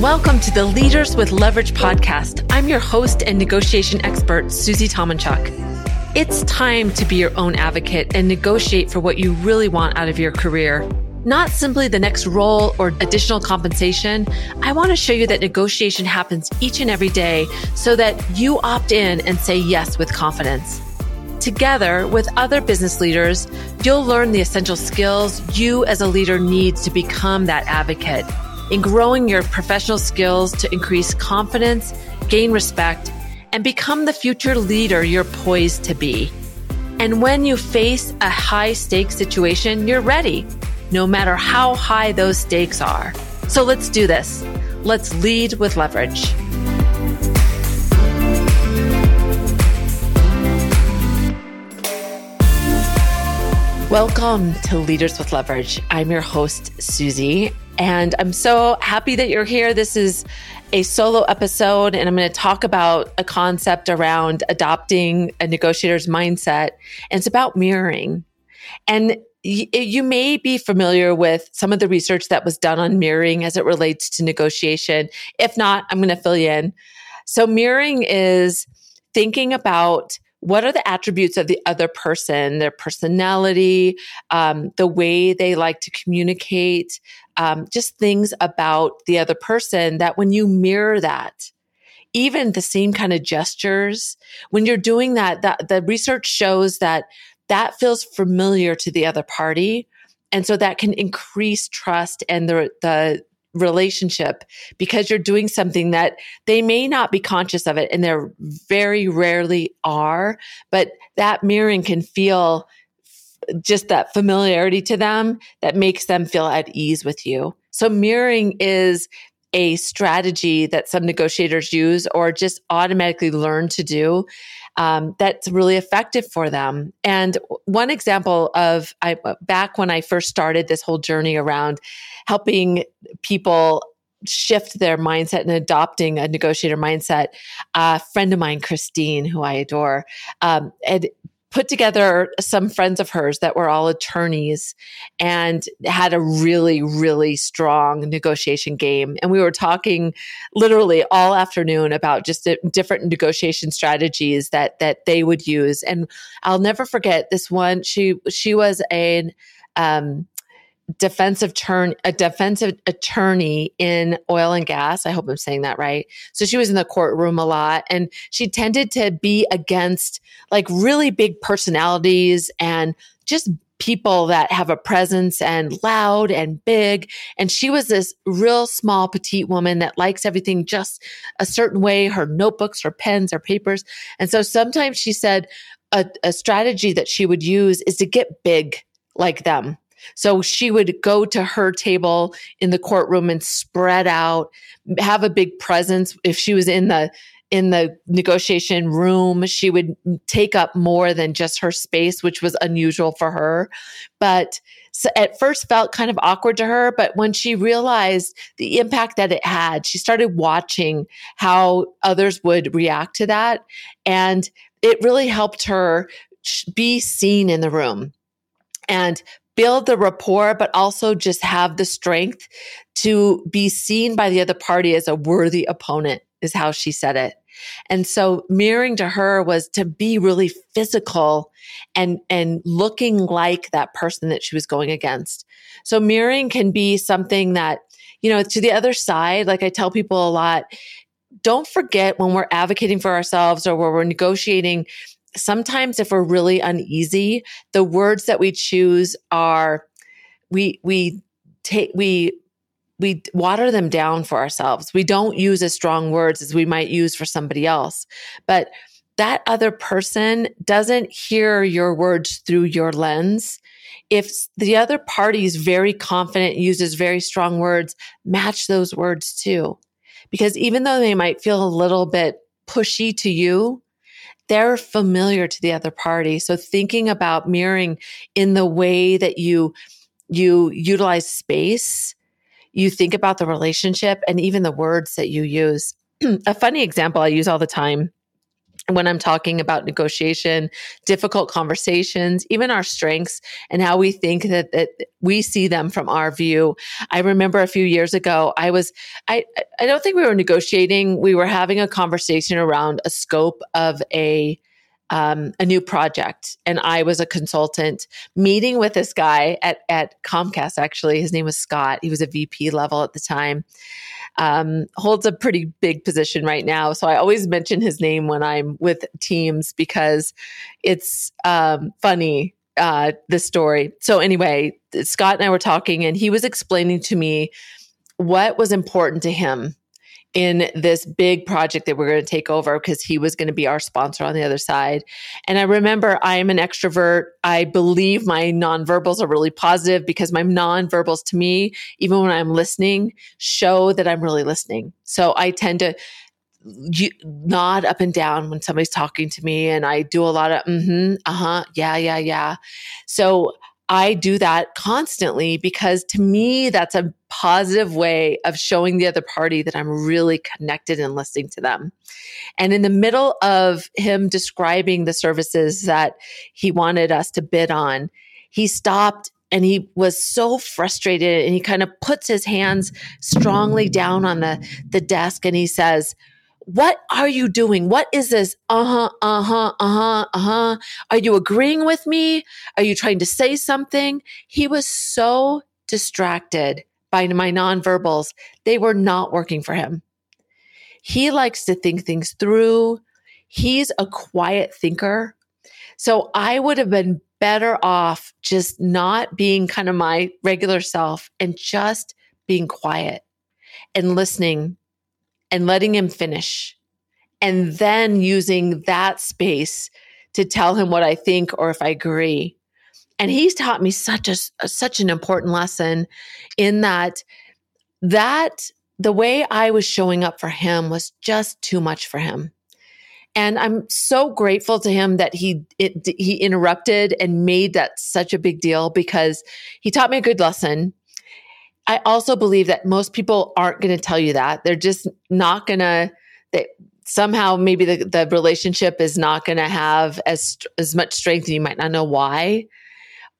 Welcome to the Leaders with Leverage podcast. I'm your host and negotiation expert, Susie Tomenchok. It's time to be your own advocate and negotiate for what you really want out of your career. Not simply the next role or additional compensation. I want to show you that negotiation happens each and every day so that you opt in and say yes with confidence. Together with other business leaders, you'll learn the essential skills you as a leader need to become that advocate in growing your professional skills to increase confidence, gain respect, and become the future leader you're poised to be. And when you face a high stakes situation, you're ready, no matter how high those stakes are. So let's do this. Let's lead with leverage. Welcome to Leaders with Leverage. I'm your host, Susie, and I'm so happy that you're here. This is a solo episode, and I'm going to talk about a concept around adopting a negotiator's mindset. And it's about mirroring. And you may be familiar with some of the research that was done on mirroring as it relates to negotiation. If not, I'm going to fill you in. So, mirroring is thinking about what are the attributes of the other person, their personality, um, the way they like to communicate, um, just things about the other person that when you mirror that, even the same kind of gestures, when you're doing that, that the research shows that that feels familiar to the other party. And so that can increase trust and the, the relationship because you're doing something that they may not be conscious of it and they're very rarely are, but that mirroring can feel just that familiarity to them that makes them feel at ease with you. So mirroring is a strategy that some negotiators use or just automatically learn to do um, that's really effective for them. And one example of I, back when I first started this whole journey around helping people shift their mindset and adopting a negotiator mindset. A friend of mine, Christine, who I adore, um, had put together some friends of hers that were all attorneys and had a really really strong negotiation game. And we were talking literally all afternoon about just different negotiation strategies that that they would use. And i'll never forget this one. She she was an um, defensive turn a defensive attorney in oil and gas. I hope i'm saying that right. So she was in the courtroom a lot and she tended to be against like really big personalities and just people that have a presence and loud and big. And she was this real small petite woman that likes everything just a certain way her notebooks her pens her papers. And so sometimes she said a, a strategy that she would use is to get big like them so she would go to her table in the courtroom and spread out, have a big presence. If she was in the in the negotiation room, she would take up more than just her space, which was unusual for her. But so at first felt kind of awkward to her, but when she realized the impact that it had, she started watching how others would react to that. And it really helped her be seen in the room. And build the rapport, but also just have the strength to be seen by the other party as a worthy opponent, is how she said it. And so mirroring to her was to be really physical and, and looking like that person that she was going against. So mirroring can be something that, you know, to the other side, like I tell people a lot, don't forget when we're advocating for ourselves or where we're negotiating sometimes if we're really uneasy, the words that we choose are we we take we we water them down for ourselves. We don't use as strong words as we might use for somebody else. But that other person doesn't hear your words through your lens. If the other party is very confident, uses very strong words, match those words too. Because even though they might feel a little bit pushy to you, they're familiar to the other party. So thinking about mirroring in the way that you, you utilize space, you think about the relationship and even the words that you use. a funny example I use all the time. When I'm talking about negotiation, difficult conversations, even our strengths and how we think that, that we see them from our view. I remember a few years ago, I was, I, I don't think we were negotiating. We were having a conversation around a scope of a, um, a new project and I was a consultant meeting with this guy at, at Comcast. Actually, his name was Scott. He was a VP level at the time um, holds a pretty big position right now. So I always mention his name when I'm with teams because it's um, funny, uh, the story. So anyway, Scott and I were talking, and he was explaining to me what was important to him in this big project that we're going to take over because he was going to be our sponsor on the other side. And I remember I am an extrovert. I believe my nonverbals are really positive because my nonverbals to me, even when I'm listening, show that I'm really listening. So I tend to nod up and down when somebody's talking to me and I do a lot of mm-hmm, uh-huh, yeah, yeah, yeah. So I do that constantly because to me, that's a positive way of showing the other party that I'm really connected and listening to them. And in the middle of him describing the services that he wanted us to bid on, he stopped and he was so frustrated and he kind of puts his hands strongly down on the, the desk and he says, what are you doing? What is this? Uh huh, uh huh, uh huh, uh huh. Are you agreeing with me? Are you trying to say something? He was so distracted by my nonverbals. They were not working for him. He likes to think things through. He's a quiet thinker. So I would have been better off just not being kind of my regular self and just being quiet and listening and letting him finish and then using that space to tell him what I think or if I agree. And he's taught me such a such an important lesson in that that the way I was showing up for him was just too much for him. And I'm so grateful to him that he it, he interrupted and made that such a big deal because he taught me a good lesson I also believe that most people aren't going to tell you that. They're just not going to, somehow maybe the, the relationship is not going to have as, as much strength and you might not know why.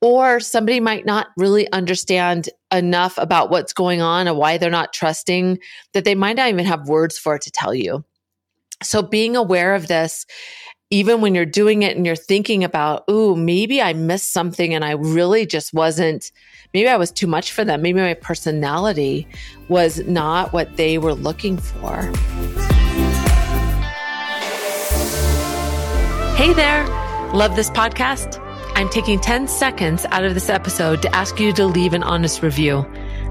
Or somebody might not really understand enough about what's going on and why they're not trusting that they might not even have words for it to tell you. So being aware of this even when you're doing it and you're thinking about, ooh, maybe I missed something and I really just wasn't, maybe I was too much for them. Maybe my personality was not what they were looking for. Hey there. Love this podcast? I'm taking 10 seconds out of this episode to ask you to leave an honest review.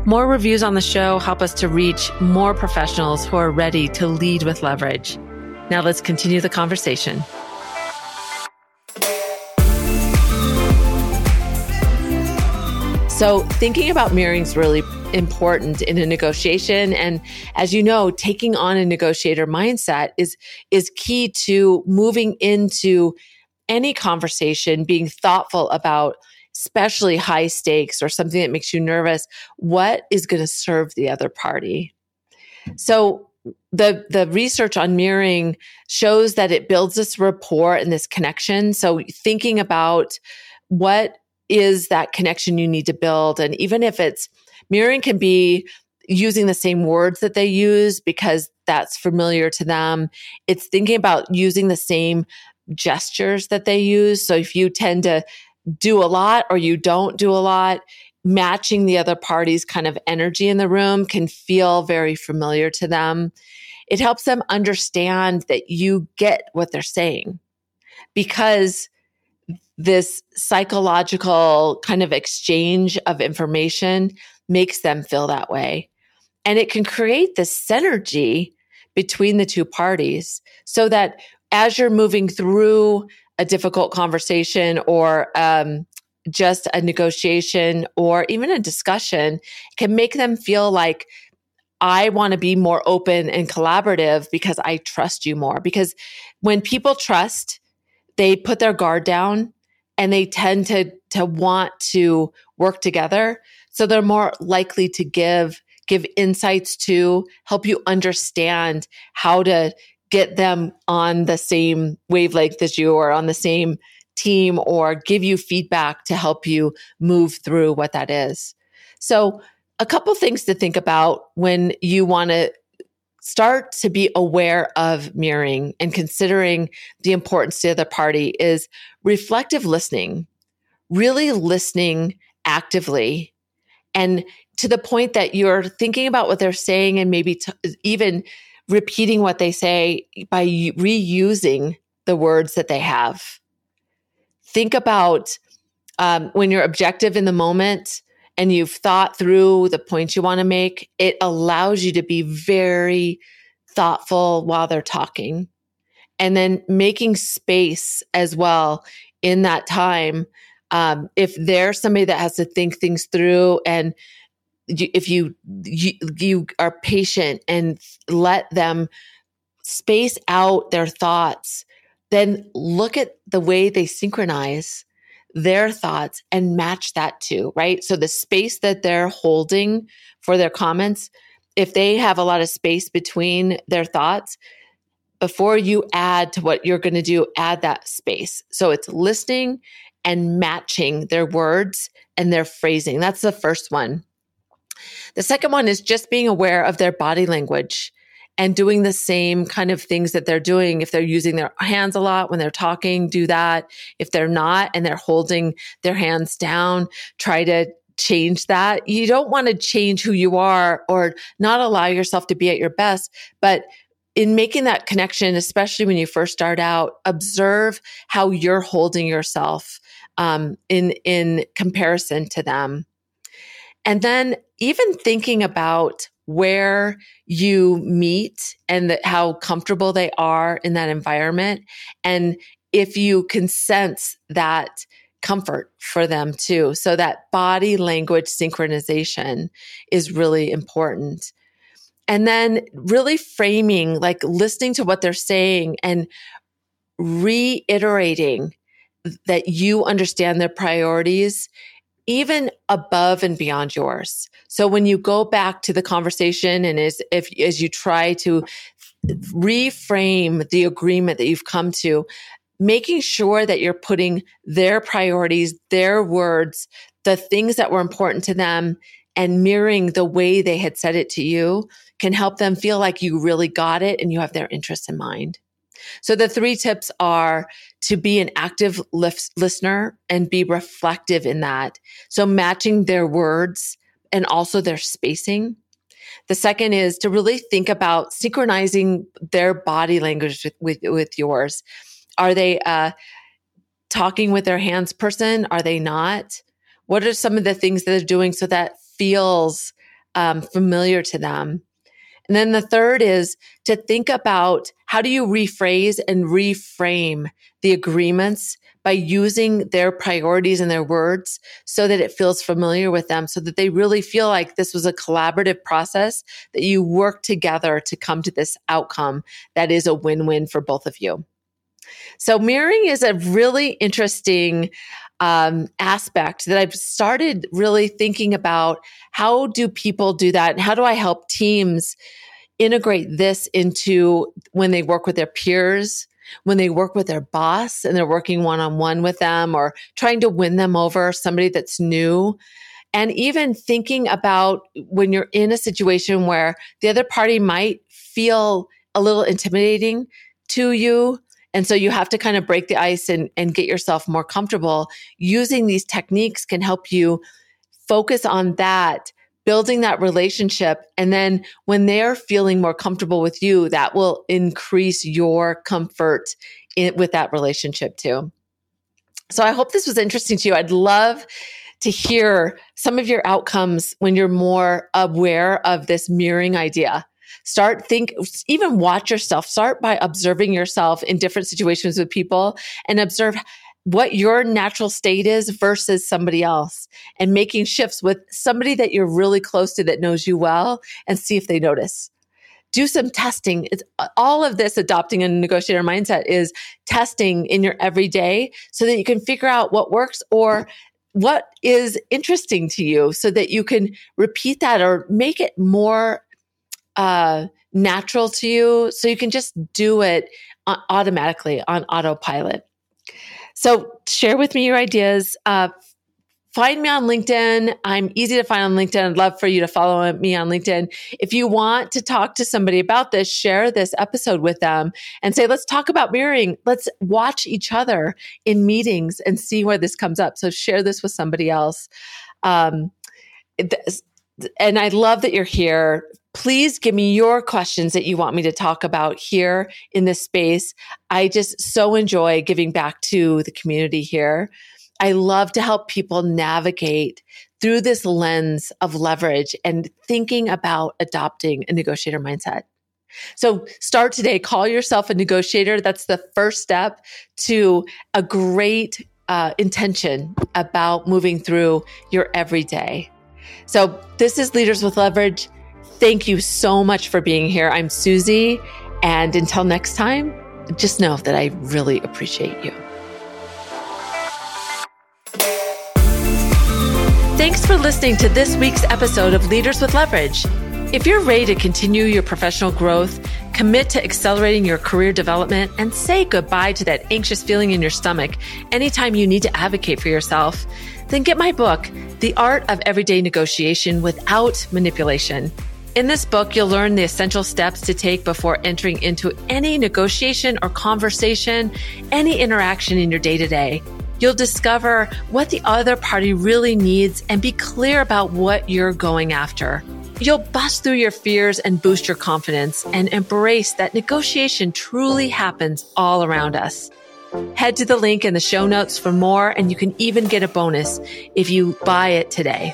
More reviews on the show help us to reach more professionals who are ready to lead with leverage. Now let's continue the conversation. So, thinking about mirroring is really important in a negotiation. And as you know taking on a negotiator mindset is is key to moving into any conversation being thoughtful about especially high stakes or something that makes you nervous what is going to serve the other party? So the the research on mirroring shows that it builds this rapport and this connection. So thinking about what is that connection you need to build. And even if it's mirroring can be using the same words that they use because that's familiar to them. It's thinking about using the same gestures that they use. So if you tend to do a lot or you don't do a lot, matching the other party's kind of energy in the room can feel very familiar to them. It helps them understand that you get what they're saying because this psychological kind of exchange of information makes them feel that way. And it can create this synergy between the two parties so that as you're moving through a difficult conversation or um, just a negotiation or even a discussion, can make them feel like I want to be more open and collaborative because I trust you more. Because when people trust, they put their guard down and they tend to to want to work together so they're more likely to give give insights to help you understand how to get them on the same wavelength as you or on the same team or give you feedback to help you move through what that is. So, a couple things to think about when you want to start to be aware of mirroring and considering the importance to the other party is reflective listening, really listening actively and to the point that you're thinking about what they're saying and maybe t- even repeating what they say by reusing the words that they have. Think about um, when you're objective in the moment and you've thought through the points you want to make, it allows you to be very thoughtful while they're talking. And then making space as well in that time. Um, if there's somebody that has to think things through and if you, you you are patient and let them space out their thoughts then look at the way they synchronize their thoughts and match that too right? So the space that they're holding for their comments if they have a lot of space between their thoughts before you add to what you're going to do add that space. So it's listening and matching their words and their phrasing. That's the first one. The second one is just being aware of their body language and doing the same kind of things that they're doing. If they're using their hands a lot when they're talking, do that. If they're not and they're holding their hands down, try to change that. You don't want to change who you are or not allow yourself to be at your best, but in making that connection, especially when you first start out, observe how you're holding yourself um, in in comparison to them. And then even thinking about where you meet and the, how comfortable they are in that environment. And if you can sense that comfort for them too. So that body language synchronization is really important. And then really framing, like listening to what they're saying and reiterating that you understand their priorities even above and beyond yours. So when you go back to the conversation and as if as you try to reframe the agreement that you've come to, making sure that you're putting their priorities, their words, the things that were important to them and mirroring the way they had said it to you can help them feel like you really got it and you have their interests in mind. So the three tips are to be an active listener and be reflective in that. So matching their words and also their spacing. The second is to really think about synchronizing their body language with, with, with yours. Are they uh, talking with their hands person? Are they not? What are some of the things that they're doing so that feels um, familiar to them? And then the third is to think about how do you rephrase and reframe the agreements by using their priorities and their words so that it feels familiar with them, so that they really feel like this was a collaborative process that you work together to come to this outcome that is a win win for both of you. So, mirroring is a really interesting um, aspect that I've started really thinking about how do people do that? And how do I help teams integrate this into when they work with their peers, when they work with their boss and they're working one on one with them or trying to win them over, somebody that's new? And even thinking about when you're in a situation where the other party might feel a little intimidating to you and so you have to kind of break the ice and, and get yourself more comfortable. Using these techniques can help you focus on that, building that relationship. And then when they're feeling more comfortable with you, that will increase your comfort in, with that relationship too. So I hope this was interesting to you. I'd love to hear some of your outcomes when you're more aware of this mirroring idea. Start think, even watch yourself. Start by observing yourself in different situations with people and observe what your natural state is versus somebody else and making shifts with somebody that you're really close to that knows you well and see if they notice. Do some testing. It's all of this adopting a negotiator mindset is testing in your everyday so that you can figure out what works or what is interesting to you so that you can repeat that or make it more uh, natural to you. So you can just do it automatically on autopilot. So share with me your ideas. Uh, find me on LinkedIn. I'm easy to find on LinkedIn. I'd love for you to follow me on LinkedIn. If you want to talk to somebody about this, share this episode with them and say, let's talk about mirroring. Let's watch each other in meetings and see where this comes up. So share this with somebody else. Um, and I love that you're here. Please give me your questions that you want me to talk about here in this space. I just so enjoy giving back to the community here. I love to help people navigate through this lens of leverage and thinking about adopting a negotiator mindset. So start today. Call yourself a negotiator. That's the first step to a great uh, intention about moving through your everyday. So this is Leaders with Leverage. Thank you so much for being here. I'm Susie. And until next time, just know that I really appreciate you. Thanks for listening to this week's episode of Leaders with Leverage. If you're ready to continue your professional growth, commit to accelerating your career development, and say goodbye to that anxious feeling in your stomach anytime you need to advocate for yourself, then get my book, The Art of Everyday Negotiation Without Manipulation. In this book, you'll learn the essential steps to take before entering into any negotiation or conversation, any interaction in your day to day. You'll discover what the other party really needs and be clear about what you're going after. You'll bust through your fears and boost your confidence and embrace that negotiation truly happens all around us. Head to the link in the show notes for more, and you can even get a bonus if you buy it today.